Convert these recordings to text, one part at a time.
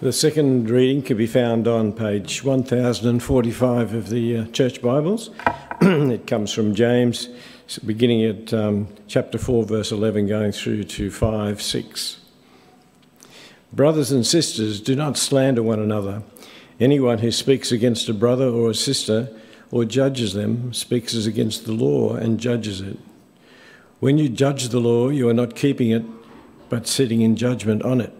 The second reading can be found on page 1045 of the uh, Church Bibles. it comes from James, beginning at um, chapter 4, verse 11, going through to 5, 6. Brothers and sisters, do not slander one another. Anyone who speaks against a brother or a sister or judges them speaks as against the law and judges it. When you judge the law, you are not keeping it, but sitting in judgment on it.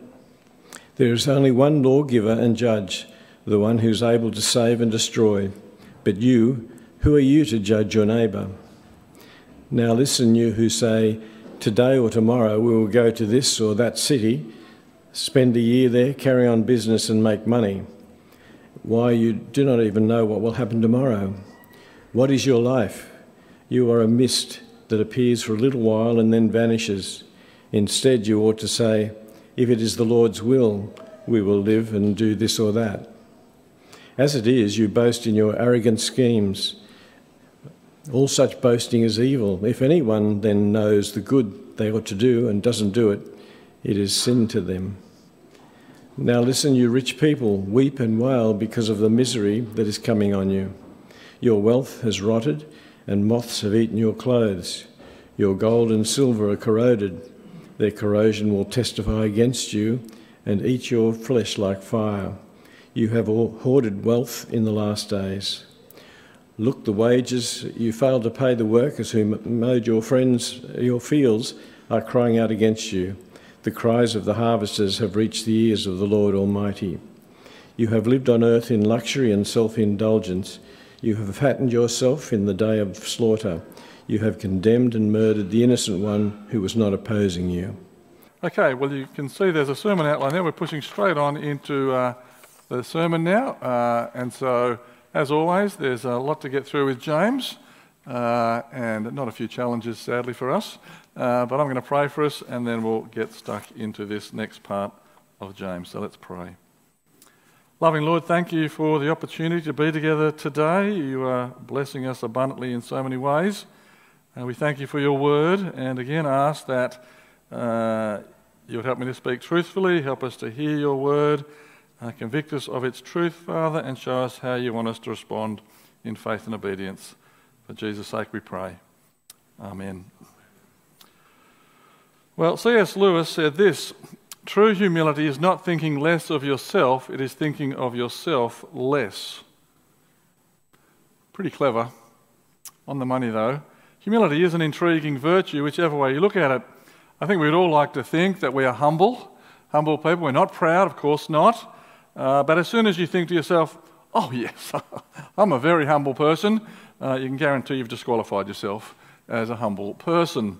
There is only one lawgiver and judge, the one who is able to save and destroy. But you, who are you to judge your neighbour? Now listen, you who say, Today or tomorrow we will go to this or that city, spend a year there, carry on business, and make money. Why, you do not even know what will happen tomorrow. What is your life? You are a mist that appears for a little while and then vanishes. Instead, you ought to say, if it is the Lord's will, we will live and do this or that. As it is, you boast in your arrogant schemes. All such boasting is evil. If anyone then knows the good they ought to do and doesn't do it, it is sin to them. Now listen, you rich people, weep and wail because of the misery that is coming on you. Your wealth has rotted, and moths have eaten your clothes. Your gold and silver are corroded their corrosion will testify against you and eat your flesh like fire. You have hoarded wealth in the last days. Look, the wages you failed to pay the workers who mowed your friends your fields are crying out against you. The cries of the harvesters have reached the ears of the Lord Almighty. You have lived on earth in luxury and self indulgence. You have fattened yourself in the day of slaughter. You have condemned and murdered the innocent one who was not opposing you. Okay, well, you can see there's a sermon outline there. We're pushing straight on into uh, the sermon now. Uh, and so, as always, there's a lot to get through with James, uh, and not a few challenges, sadly, for us. Uh, but I'm going to pray for us, and then we'll get stuck into this next part of James. So let's pray. Loving Lord, thank you for the opportunity to be together today. You are blessing us abundantly in so many ways. And we thank you for your word, and again ask that uh, you would help me to speak truthfully, help us to hear your word, uh, convict us of its truth, Father, and show us how you want us to respond in faith and obedience. For Jesus' sake we pray. Amen. Well, C.S. Lewis said this True humility is not thinking less of yourself, it is thinking of yourself less. Pretty clever. On the money, though. Humility is an intriguing virtue, whichever way you look at it. I think we'd all like to think that we are humble, humble people. We're not proud, of course not. Uh, but as soon as you think to yourself, oh, yes, I'm a very humble person, uh, you can guarantee you've disqualified yourself as a humble person.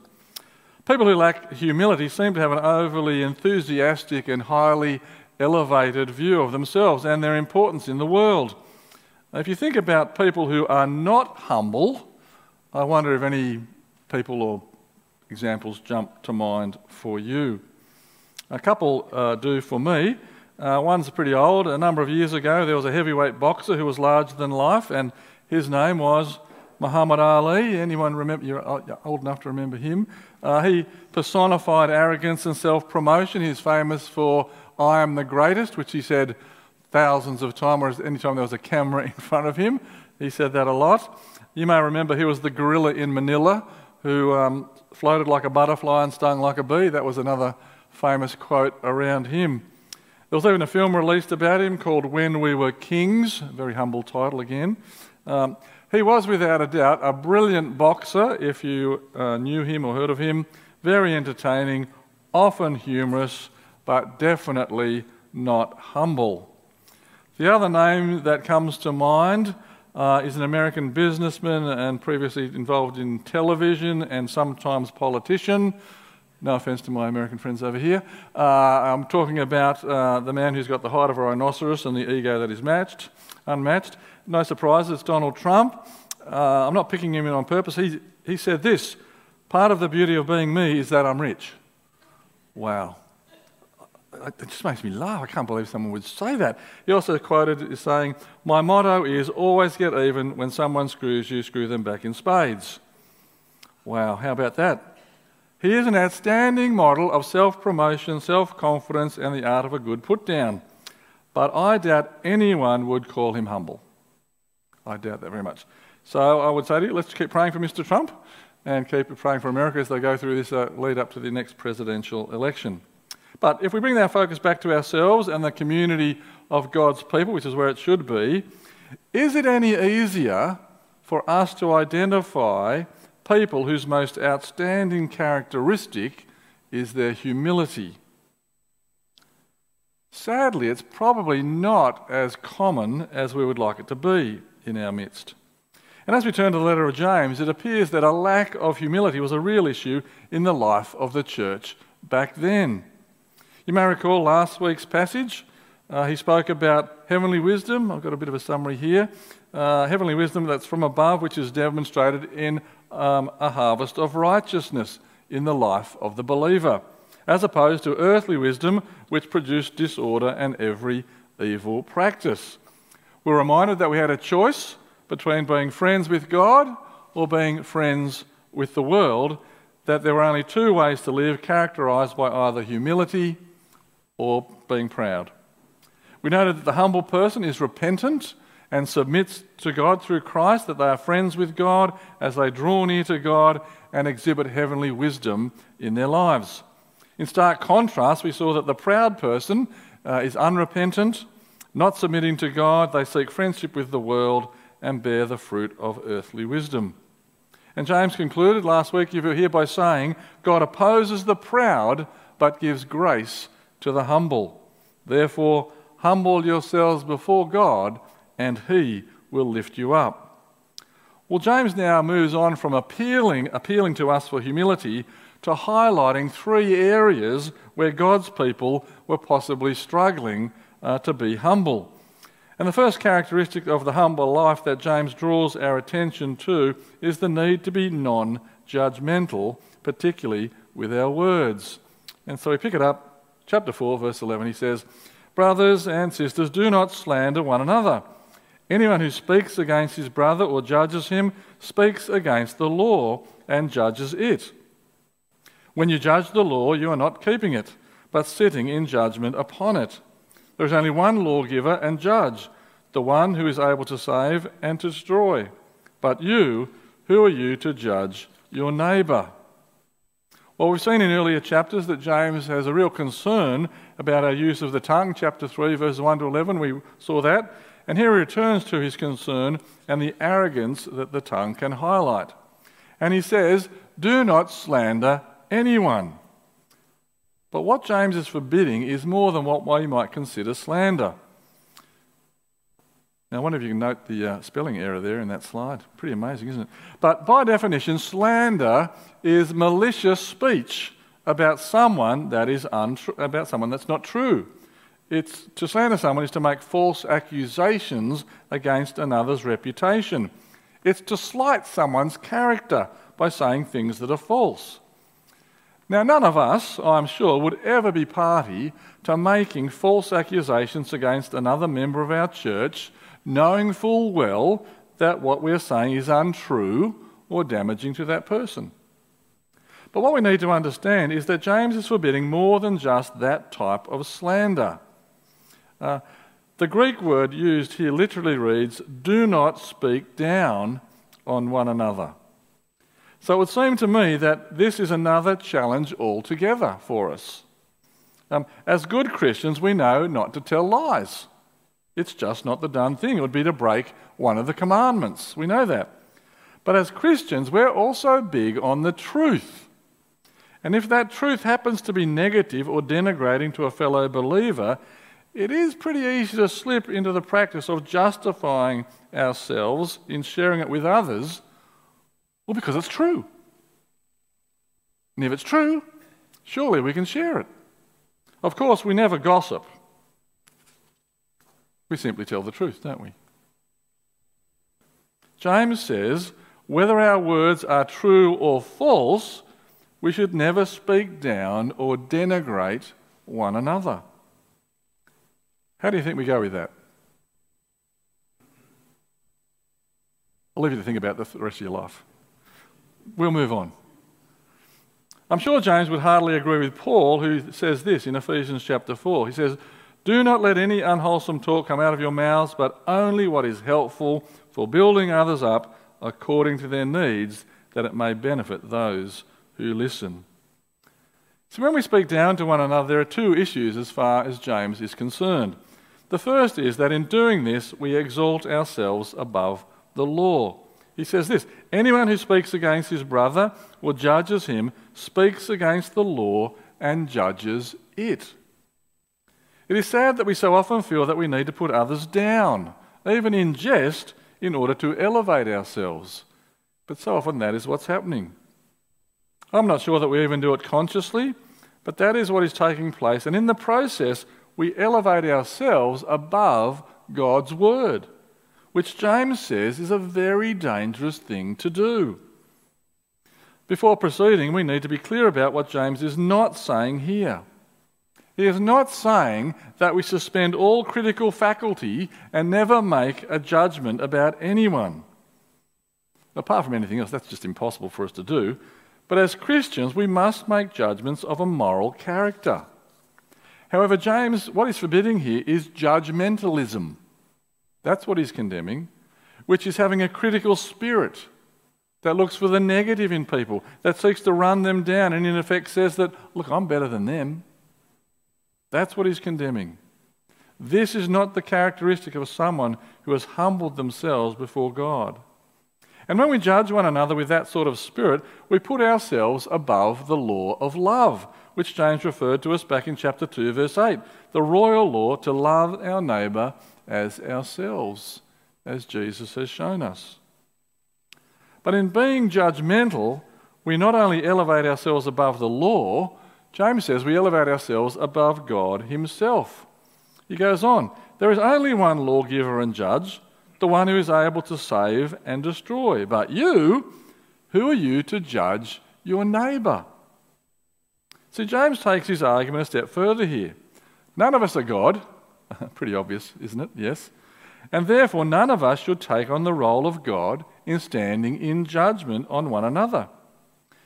People who lack humility seem to have an overly enthusiastic and highly elevated view of themselves and their importance in the world. If you think about people who are not humble, I wonder if any people or examples jump to mind for you. A couple uh, do for me. Uh, one's pretty old. A number of years ago, there was a heavyweight boxer who was larger than life, and his name was Muhammad Ali. Anyone remember? You're old enough to remember him. Uh, he personified arrogance and self-promotion. He's famous for "I am the greatest," which he said thousands of times. Whereas anytime there was a camera in front of him, he said that a lot. You may remember he was the gorilla in Manila who um, floated like a butterfly and stung like a bee. That was another famous quote around him. There was even a film released about him called When We Were Kings, very humble title again. Um, he was without a doubt a brilliant boxer if you uh, knew him or heard of him, very entertaining, often humorous, but definitely not humble. The other name that comes to mind uh, is an American businessman and previously involved in television and sometimes politician. No offense to my American friends over here. Uh, I'm talking about uh, the man who's got the height of a rhinoceros and the ego that is matched, unmatched. No surprise, it's Donald Trump. Uh, I'm not picking him in on purpose. He, he said this part of the beauty of being me is that I'm rich. Wow it just makes me laugh. I can't believe someone would say that. He also quoted as saying, My motto is always get even. When someone screws you, screw them back in spades. Wow, how about that? He is an outstanding model of self promotion, self confidence, and the art of a good put down. but I doubt anyone would call him humble. I doubt that very much. So I would say to you, let's keep praying for Mr. Trump and keep praying for America as they go through this uh, lead up to the next presidential election. But if we bring our focus back to ourselves and the community of God's people, which is where it should be, is it any easier for us to identify people whose most outstanding characteristic is their humility? Sadly, it's probably not as common as we would like it to be in our midst. And as we turn to the letter of James, it appears that a lack of humility was a real issue in the life of the church back then. You may recall last week's passage. Uh, he spoke about heavenly wisdom. I've got a bit of a summary here. Uh, heavenly wisdom that's from above, which is demonstrated in um, a harvest of righteousness in the life of the believer, as opposed to earthly wisdom, which produced disorder and every evil practice. We're reminded that we had a choice between being friends with God or being friends with the world, that there were only two ways to live, characterized by either humility or being proud. We noted that the humble person is repentant and submits to God through Christ, that they are friends with God as they draw near to God and exhibit heavenly wisdom in their lives. In stark contrast, we saw that the proud person uh, is unrepentant, not submitting to God, they seek friendship with the world and bear the fruit of earthly wisdom. And James concluded last week, if you're here, by saying, God opposes the proud, but gives grace to the humble. Therefore, humble yourselves before God, and he will lift you up. Well, James now moves on from appealing, appealing to us for humility to highlighting three areas where God's people were possibly struggling uh, to be humble. And the first characteristic of the humble life that James draws our attention to is the need to be non judgmental, particularly with our words. And so we pick it up, chapter 4, verse 11. He says, Brothers and sisters, do not slander one another. Anyone who speaks against his brother or judges him speaks against the law and judges it. When you judge the law, you are not keeping it, but sitting in judgment upon it. There is only one lawgiver and judge, the one who is able to save and to destroy. But you, who are you to judge your neighbour? Well, we've seen in earlier chapters that James has a real concern about our use of the tongue. Chapter 3, verses 1 to 11, we saw that. And here he returns to his concern and the arrogance that the tongue can highlight. And he says, Do not slander anyone. But what James is forbidding is more than what we might consider slander. Now, I wonder if you can note the uh, spelling error there in that slide. Pretty amazing, isn't it? But by definition, slander is malicious speech about someone that is untru- about someone that's not true. It's to slander someone is to make false accusations against another's reputation. It's to slight someone's character by saying things that are false. Now, none of us, I'm sure, would ever be party to making false accusations against another member of our church, knowing full well that what we're saying is untrue or damaging to that person. But what we need to understand is that James is forbidding more than just that type of slander. Uh, the Greek word used here literally reads, Do not speak down on one another. So it would seem to me that this is another challenge altogether for us. Um, as good Christians, we know not to tell lies. It's just not the done thing. It would be to break one of the commandments. We know that. But as Christians, we're also big on the truth. And if that truth happens to be negative or denigrating to a fellow believer, it is pretty easy to slip into the practice of justifying ourselves in sharing it with others well, because it's true. And if it's true, surely we can share it. Of course, we never gossip. We simply tell the truth, don't we? James says whether our words are true or false, we should never speak down or denigrate one another. How do you think we go with that? I'll leave you to think about the rest of your life we'll move on. I'm sure James would hardly agree with Paul, who says this in Ephesians chapter 4. He says, Do not let any unwholesome talk come out of your mouths, but only what is helpful for building others up according to their needs, that it may benefit those who listen. So, when we speak down to one another, there are two issues as far as James is concerned. The first is that in doing this, we exalt ourselves above the law. He says this Anyone who speaks against his brother or judges him speaks against the law and judges it. It is sad that we so often feel that we need to put others down, even in jest, in order to elevate ourselves. But so often that is what's happening. I'm not sure that we even do it consciously, but that is what is taking place. And in the process, we elevate ourselves above God's word which James says is a very dangerous thing to do. Before proceeding, we need to be clear about what James is not saying here. He is not saying that we suspend all critical faculty and never make a judgment about anyone. Apart from anything else, that's just impossible for us to do. But as Christians, we must make judgments of a moral character. However, James, what he's forbidding here is judgmentalism. That's what he's condemning, which is having a critical spirit that looks for the negative in people, that seeks to run them down, and in effect says that, look, I'm better than them. That's what he's condemning. This is not the characteristic of someone who has humbled themselves before God. And when we judge one another with that sort of spirit, we put ourselves above the law of love, which James referred to us back in chapter 2, verse 8. The royal law to love our neighbour as ourselves, as Jesus has shown us. But in being judgmental, we not only elevate ourselves above the law, James says we elevate ourselves above God Himself. He goes on, there is only one lawgiver and judge, the one who is able to save and destroy. But you, who are you to judge your neighbour? See, James takes his argument a step further here. None of us are God. Pretty obvious, isn't it? Yes. And therefore, none of us should take on the role of God in standing in judgment on one another.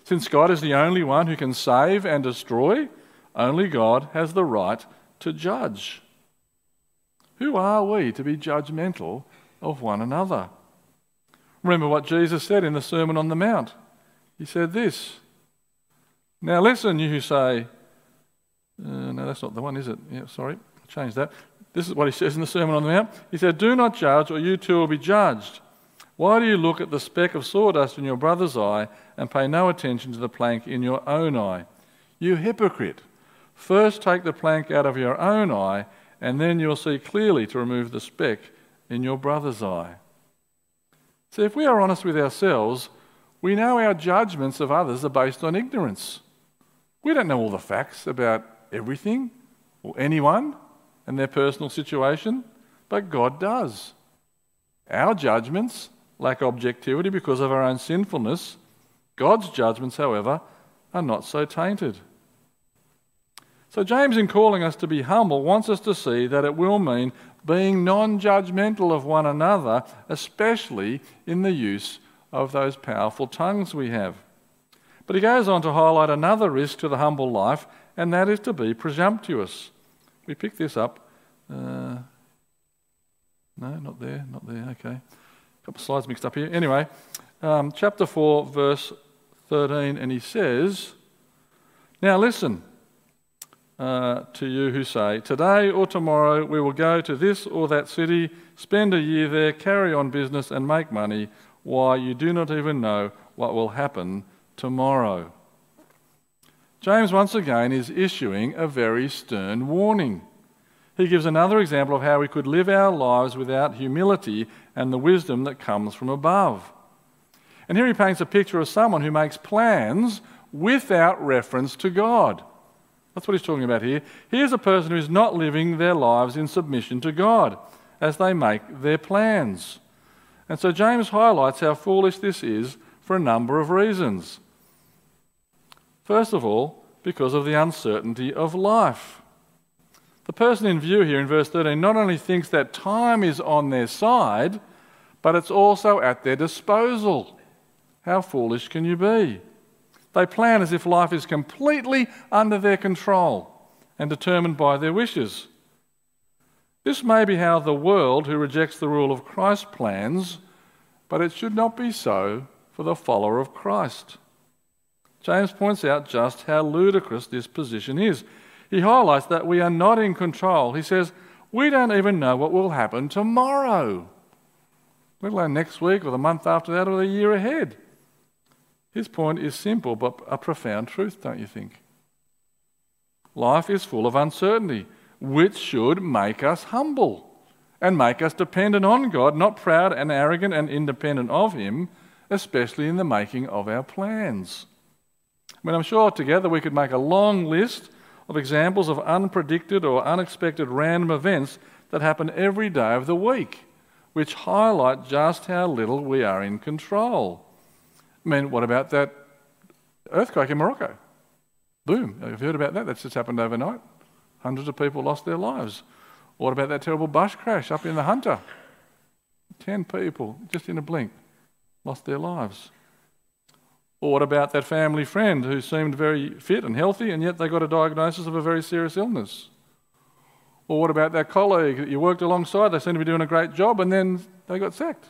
Since God is the only one who can save and destroy, only God has the right to judge. Who are we to be judgmental of one another? Remember what Jesus said in the Sermon on the Mount. He said this Now listen, you who say, uh, no, that's not the one, is it? Yeah, sorry, change that. This is what he says in the Sermon on the Mount. He said, Do not judge, or you too will be judged. Why do you look at the speck of sawdust in your brother's eye and pay no attention to the plank in your own eye? You hypocrite! First take the plank out of your own eye, and then you'll see clearly to remove the speck in your brother's eye. See, if we are honest with ourselves, we know our judgments of others are based on ignorance. We don't know all the facts about everything or anyone and their personal situation, but God does. Our judgments lack objectivity because of our own sinfulness. God's judgments, however, are not so tainted. So, James, in calling us to be humble, wants us to see that it will mean being non judgmental of one another, especially in the use of those powerful tongues we have. But he goes on to highlight another risk to the humble life, and that is to be presumptuous. We pick this up. Uh, no, not there, not there. Okay. A couple of slides mixed up here. Anyway, um, chapter 4, verse 13, and he says, Now listen uh, to you who say, Today or tomorrow we will go to this or that city, spend a year there, carry on business, and make money. Why, you do not even know what will happen tomorrow. James, once again, is issuing a very stern warning. He gives another example of how we could live our lives without humility and the wisdom that comes from above. And here he paints a picture of someone who makes plans without reference to God. That's what he's talking about here. Here's a person who is not living their lives in submission to God as they make their plans. And so James highlights how foolish this is for a number of reasons. First of all, because of the uncertainty of life. The person in view here in verse 13 not only thinks that time is on their side, but it's also at their disposal. How foolish can you be? They plan as if life is completely under their control and determined by their wishes. This may be how the world who rejects the rule of Christ plans, but it should not be so for the follower of Christ. James points out just how ludicrous this position is. He highlights that we are not in control. He says, We don't even know what will happen tomorrow, let alone next week or the month after that or the year ahead. His point is simple but a profound truth, don't you think? Life is full of uncertainty, which should make us humble and make us dependent on God, not proud and arrogant and independent of Him, especially in the making of our plans. I mean, I'm sure together we could make a long list of examples of unpredicted or unexpected random events that happen every day of the week, which highlight just how little we are in control. I mean, what about that earthquake in Morocco? Boom. You've heard about that? That's just happened overnight. Hundreds of people lost their lives. What about that terrible bush crash up in the Hunter? Ten people, just in a blink, lost their lives. Or what about that family friend who seemed very fit and healthy and yet they got a diagnosis of a very serious illness? Or what about that colleague that you worked alongside? They seemed to be doing a great job and then they got sacked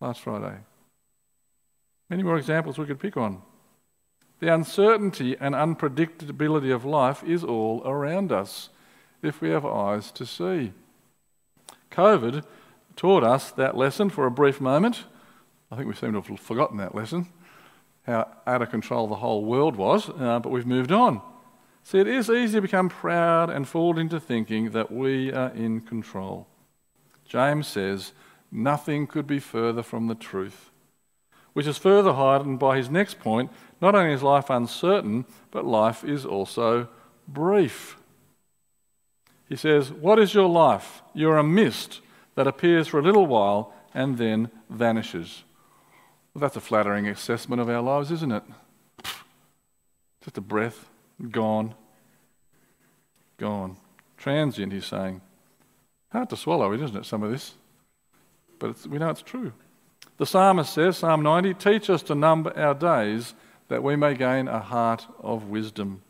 last Friday. Many more examples we could pick on. The uncertainty and unpredictability of life is all around us if we have eyes to see. COVID taught us that lesson for a brief moment. I think we seem to have forgotten that lesson, how out of control the whole world was, uh, but we've moved on. See, it is easy to become proud and fall into thinking that we are in control. James says, nothing could be further from the truth which is further heightened by his next point not only is life uncertain, but life is also brief. He says, What is your life? You're a mist that appears for a little while and then vanishes. Well, that's a flattering assessment of our lives, isn't it? Just a breath, gone. Gone. Transient, he's saying. Hard to swallow, isn't it, some of this? But we know it's true. The psalmist says, Psalm 90, teach us to number our days that we may gain a heart of wisdom.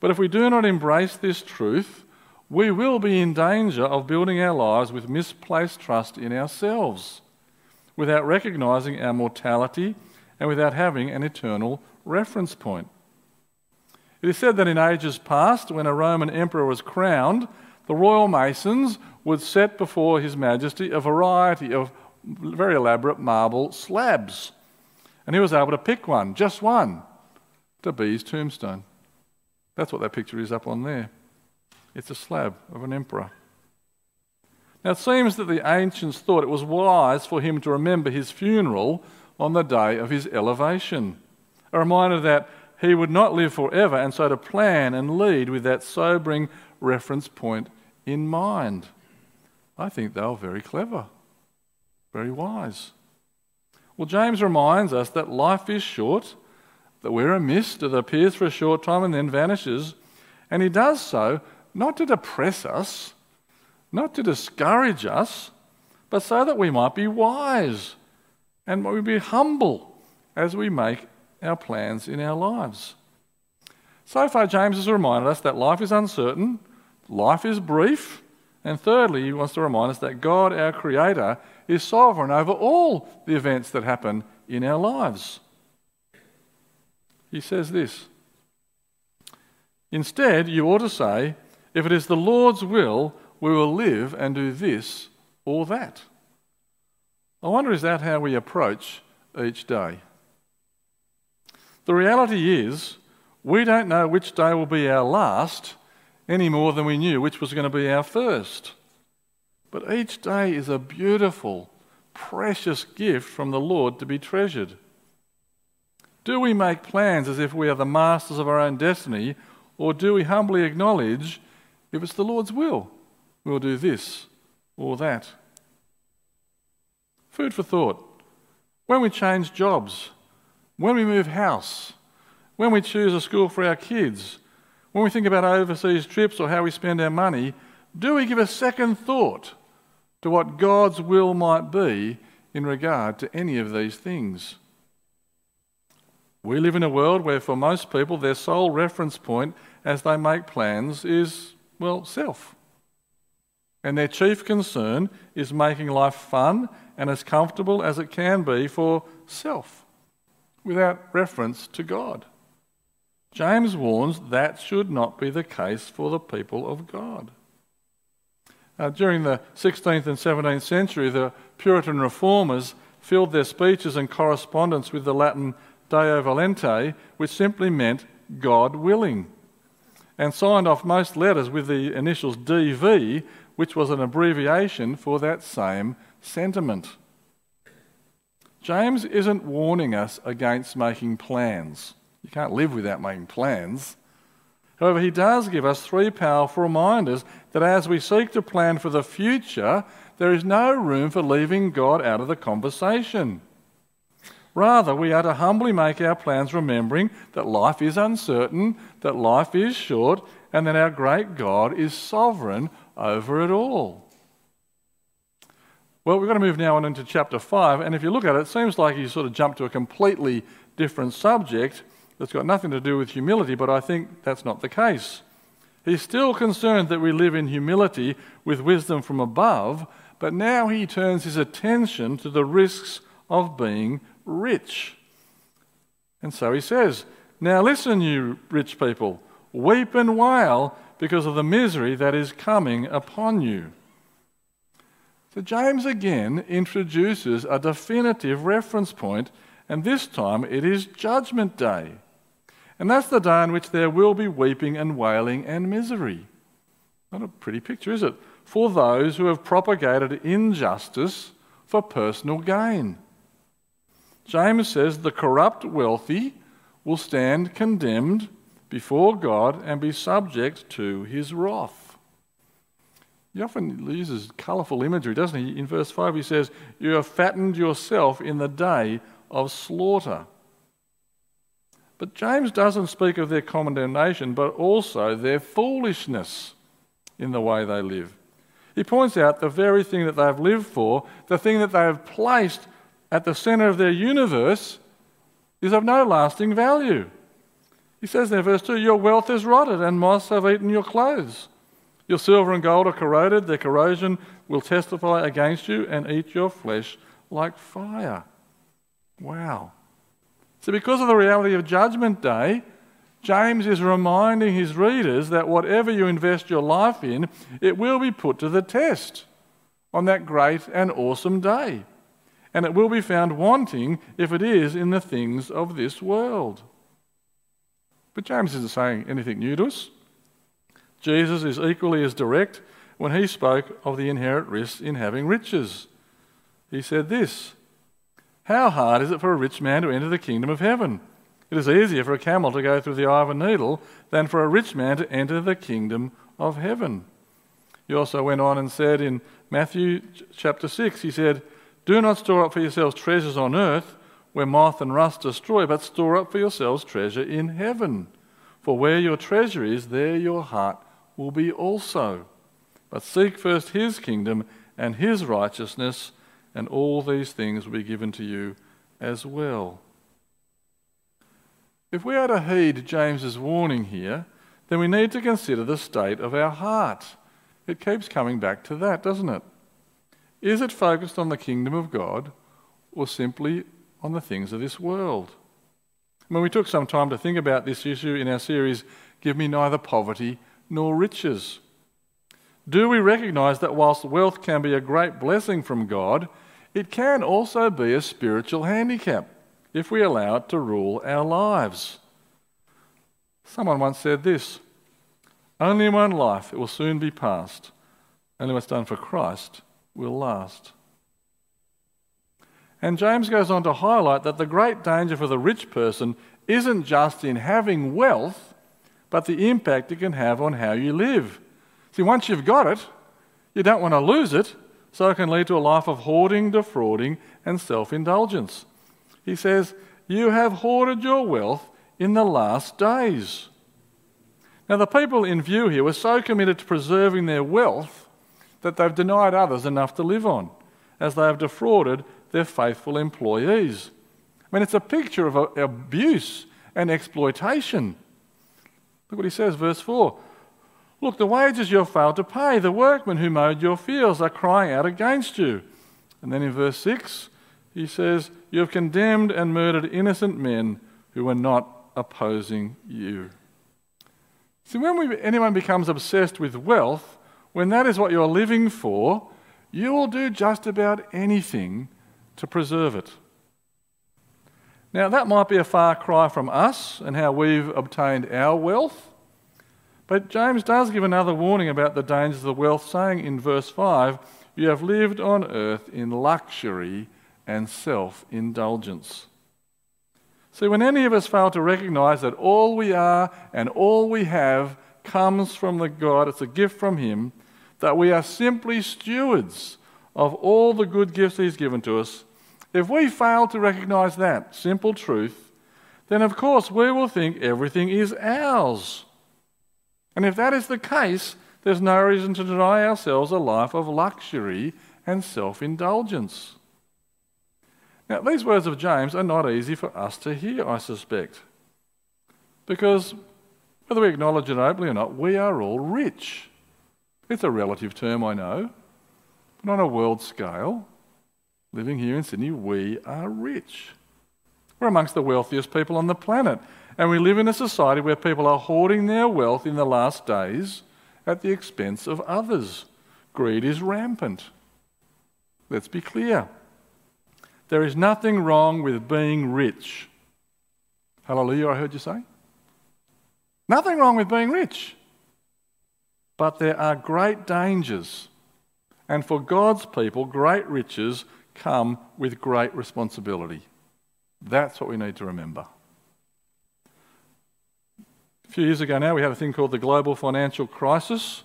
But if we do not embrace this truth, we will be in danger of building our lives with misplaced trust in ourselves, without recognizing our mortality and without having an eternal reference point. It is said that in ages past, when a Roman emperor was crowned, the royal masons would set before His Majesty a variety of very elaborate marble slabs. And he was able to pick one, just one, to be his tombstone. That's what that picture is up on there. It's a slab of an emperor. Now, it seems that the ancients thought it was wise for him to remember his funeral on the day of his elevation. A reminder that he would not live forever, and so to plan and lead with that sobering reference point in mind. I think they were very clever. Very wise. Well, James reminds us that life is short, that we're a mist that appears for a short time and then vanishes. And he does so not to depress us, not to discourage us, but so that we might be wise and we be humble as we make our plans in our lives. So far, James has reminded us that life is uncertain, life is brief, and thirdly, he wants to remind us that God, our Creator, is sovereign over all the events that happen in our lives. He says this Instead, you ought to say, if it is the Lord's will, we will live and do this or that. I wonder, is that how we approach each day? The reality is, we don't know which day will be our last any more than we knew which was going to be our first. But each day is a beautiful, precious gift from the Lord to be treasured. Do we make plans as if we are the masters of our own destiny, or do we humbly acknowledge if it's the Lord's will, we'll do this or that? Food for thought. When we change jobs, when we move house, when we choose a school for our kids, when we think about overseas trips or how we spend our money, do we give a second thought to what God's will might be in regard to any of these things? We live in a world where, for most people, their sole reference point as they make plans is, well, self. And their chief concern is making life fun and as comfortable as it can be for self, without reference to God. James warns that should not be the case for the people of God. Uh, during the 16th and 17th century, the Puritan reformers filled their speeches and correspondence with the Latin Deo volente, which simply meant God willing, and signed off most letters with the initials DV, which was an abbreviation for that same sentiment. James isn't warning us against making plans. You can't live without making plans. However, he does give us three powerful reminders that as we seek to plan for the future, there is no room for leaving God out of the conversation. Rather, we are to humbly make our plans remembering that life is uncertain, that life is short, and that our great God is sovereign over it all. Well, we're going to move now on into chapter 5, and if you look at it, it seems like he's sort of jumped to a completely different subject that's got nothing to do with humility, but I think that's not the case. He's still concerned that we live in humility with wisdom from above, but now he turns his attention to the risks of being rich. And so he says, Now listen, you rich people, weep and wail because of the misery that is coming upon you. So James again introduces a definitive reference point, and this time it is Judgment Day. And that's the day on which there will be weeping and wailing and misery. Not a pretty picture, is it? For those who have propagated injustice for personal gain. James says the corrupt wealthy will stand condemned before God and be subject to his wrath. He often uses colourful imagery, doesn't he? In verse 5, he says, You have fattened yourself in the day of slaughter. But James doesn't speak of their condemnation, but also their foolishness in the way they live. He points out the very thing that they've lived for, the thing that they have placed at the centre of their universe, is of no lasting value. He says there, verse 2 Your wealth is rotted, and moths have eaten your clothes. Your silver and gold are corroded, their corrosion will testify against you and eat your flesh like fire. Wow. So, because of the reality of Judgment Day, James is reminding his readers that whatever you invest your life in, it will be put to the test on that great and awesome day. And it will be found wanting if it is in the things of this world. But James isn't saying anything new to us. Jesus is equally as direct when he spoke of the inherent risks in having riches. He said this How hard is it for a rich man to enter the kingdom of heaven? It is easier for a camel to go through the eye of a needle than for a rich man to enter the kingdom of heaven. He also went on and said in Matthew chapter 6, he said, Do not store up for yourselves treasures on earth where moth and rust destroy, but store up for yourselves treasure in heaven. For where your treasure is, there your heart will be also. But seek first his kingdom and his righteousness, and all these things will be given to you as well. If we are to heed James's warning here, then we need to consider the state of our heart. It keeps coming back to that, doesn't it? Is it focused on the kingdom of God or simply on the things of this world. When we took some time to think about this issue in our series, Give Me Neither Poverty Nor Riches. Do we recognise that whilst wealth can be a great blessing from God, it can also be a spiritual handicap if we allow it to rule our lives? Someone once said this Only in one life, it will soon be past. Only what's done for Christ will last. And James goes on to highlight that the great danger for the rich person isn't just in having wealth, but the impact it can have on how you live. See, once you've got it, you don't want to lose it, so it can lead to a life of hoarding, defrauding, and self indulgence. He says, You have hoarded your wealth in the last days. Now, the people in view here were so committed to preserving their wealth that they've denied others enough to live on, as they have defrauded their faithful employees. I mean, it's a picture of abuse and exploitation. Look what he says, verse 4. Look, the wages you have failed to pay, the workmen who mowed your fields are crying out against you. And then in verse 6, he says, You have condemned and murdered innocent men who were not opposing you. See, when we, anyone becomes obsessed with wealth, when that is what you're living for, you will do just about anything to preserve it. Now, that might be a far cry from us and how we've obtained our wealth, but James does give another warning about the dangers of wealth, saying in verse 5 You have lived on earth in luxury and self indulgence. See, when any of us fail to recognize that all we are and all we have comes from the God, it's a gift from Him, that we are simply stewards of all the good gifts He's given to us, if we fail to recognize that simple truth, then of course we will think everything is ours. And if that is the case, there's no reason to deny ourselves a life of luxury and self indulgence. Now, these words of James are not easy for us to hear, I suspect. Because whether we acknowledge it openly or not, we are all rich. It's a relative term, I know, but on a world scale, living here in Sydney, we are rich. We're amongst the wealthiest people on the planet. And we live in a society where people are hoarding their wealth in the last days at the expense of others. Greed is rampant. Let's be clear. There is nothing wrong with being rich. Hallelujah, I heard you say. Nothing wrong with being rich. But there are great dangers. And for God's people, great riches come with great responsibility. That's what we need to remember. A few years ago now, we had a thing called the global financial crisis.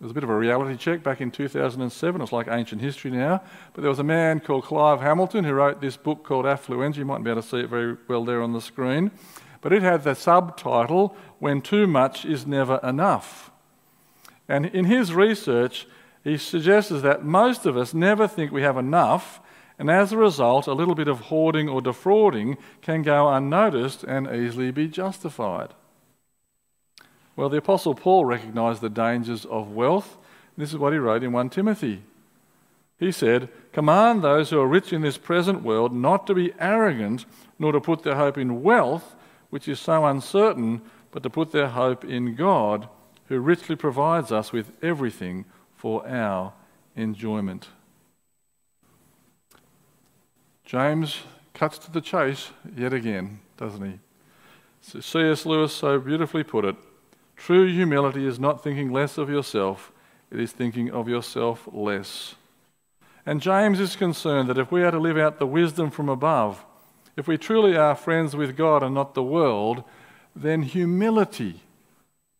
It was a bit of a reality check back in 2007. It's like ancient history now. But there was a man called Clive Hamilton who wrote this book called Affluenza. You mightn't be able to see it very well there on the screen. But it had the subtitle, When Too Much Is Never Enough. And in his research, he suggests that most of us never think we have enough and as a result, a little bit of hoarding or defrauding can go unnoticed and easily be justified. Well, the Apostle Paul recognized the dangers of wealth. This is what he wrote in 1 Timothy. He said, Command those who are rich in this present world not to be arrogant, nor to put their hope in wealth, which is so uncertain, but to put their hope in God, who richly provides us with everything for our enjoyment. James cuts to the chase yet again, doesn't he? So C.S. Lewis so beautifully put it true humility is not thinking less of yourself, it is thinking of yourself less. And James is concerned that if we are to live out the wisdom from above, if we truly are friends with God and not the world, then humility,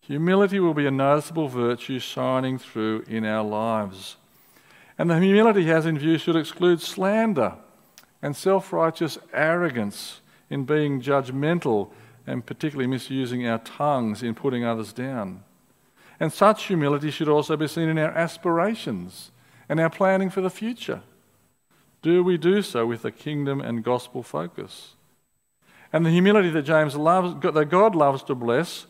humility will be a noticeable virtue shining through in our lives. And the humility he has in view should exclude slander and self righteous arrogance in being judgmental and particularly misusing our tongues in putting others down. And such humility should also be seen in our aspirations and our planning for the future. Do we do so with a kingdom and gospel focus? And the humility that James loves, that God loves to bless,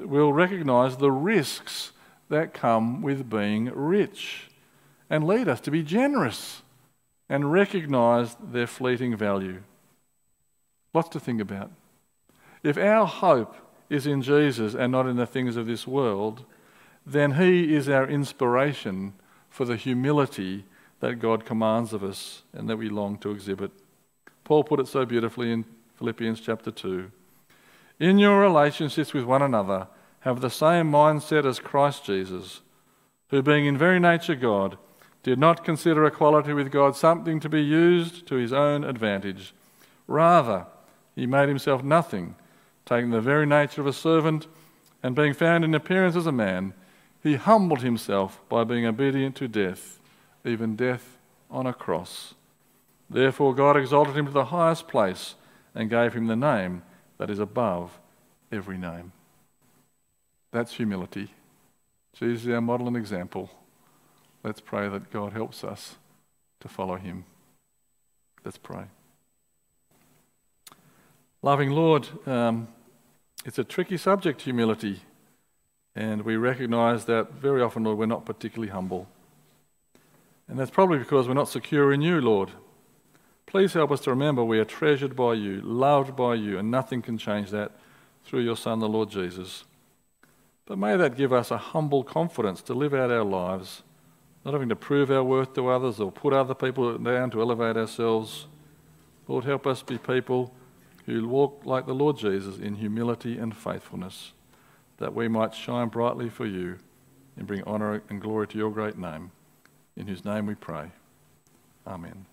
will recognize the risks that come with being rich and lead us to be generous and recognise their fleeting value. Lots to think about. If our hope is in Jesus and not in the things of this world, then He is our inspiration for the humility that God commands of us and that we long to exhibit. Paul put it so beautifully in Philippians chapter 2. In your relationships with one another, have the same mindset as Christ Jesus, who, being in very nature God, did not consider equality with God something to be used to his own advantage. Rather, he made himself nothing, taking the very nature of a servant, and being found in appearance as a man, he humbled himself by being obedient to death, even death on a cross. Therefore, God exalted him to the highest place and gave him the name that is above every name. That's humility. Jesus is our model and example. Let's pray that God helps us to follow him. Let's pray. Loving Lord, um, it's a tricky subject, humility. And we recognize that very often, Lord, we're not particularly humble. And that's probably because we're not secure in you, Lord. Please help us to remember we are treasured by you, loved by you, and nothing can change that through your Son, the Lord Jesus. But may that give us a humble confidence to live out our lives, not having to prove our worth to others or put other people down to elevate ourselves. Lord, help us be people who walk like the Lord Jesus in humility and faithfulness, that we might shine brightly for you and bring honour and glory to your great name, in whose name we pray. Amen.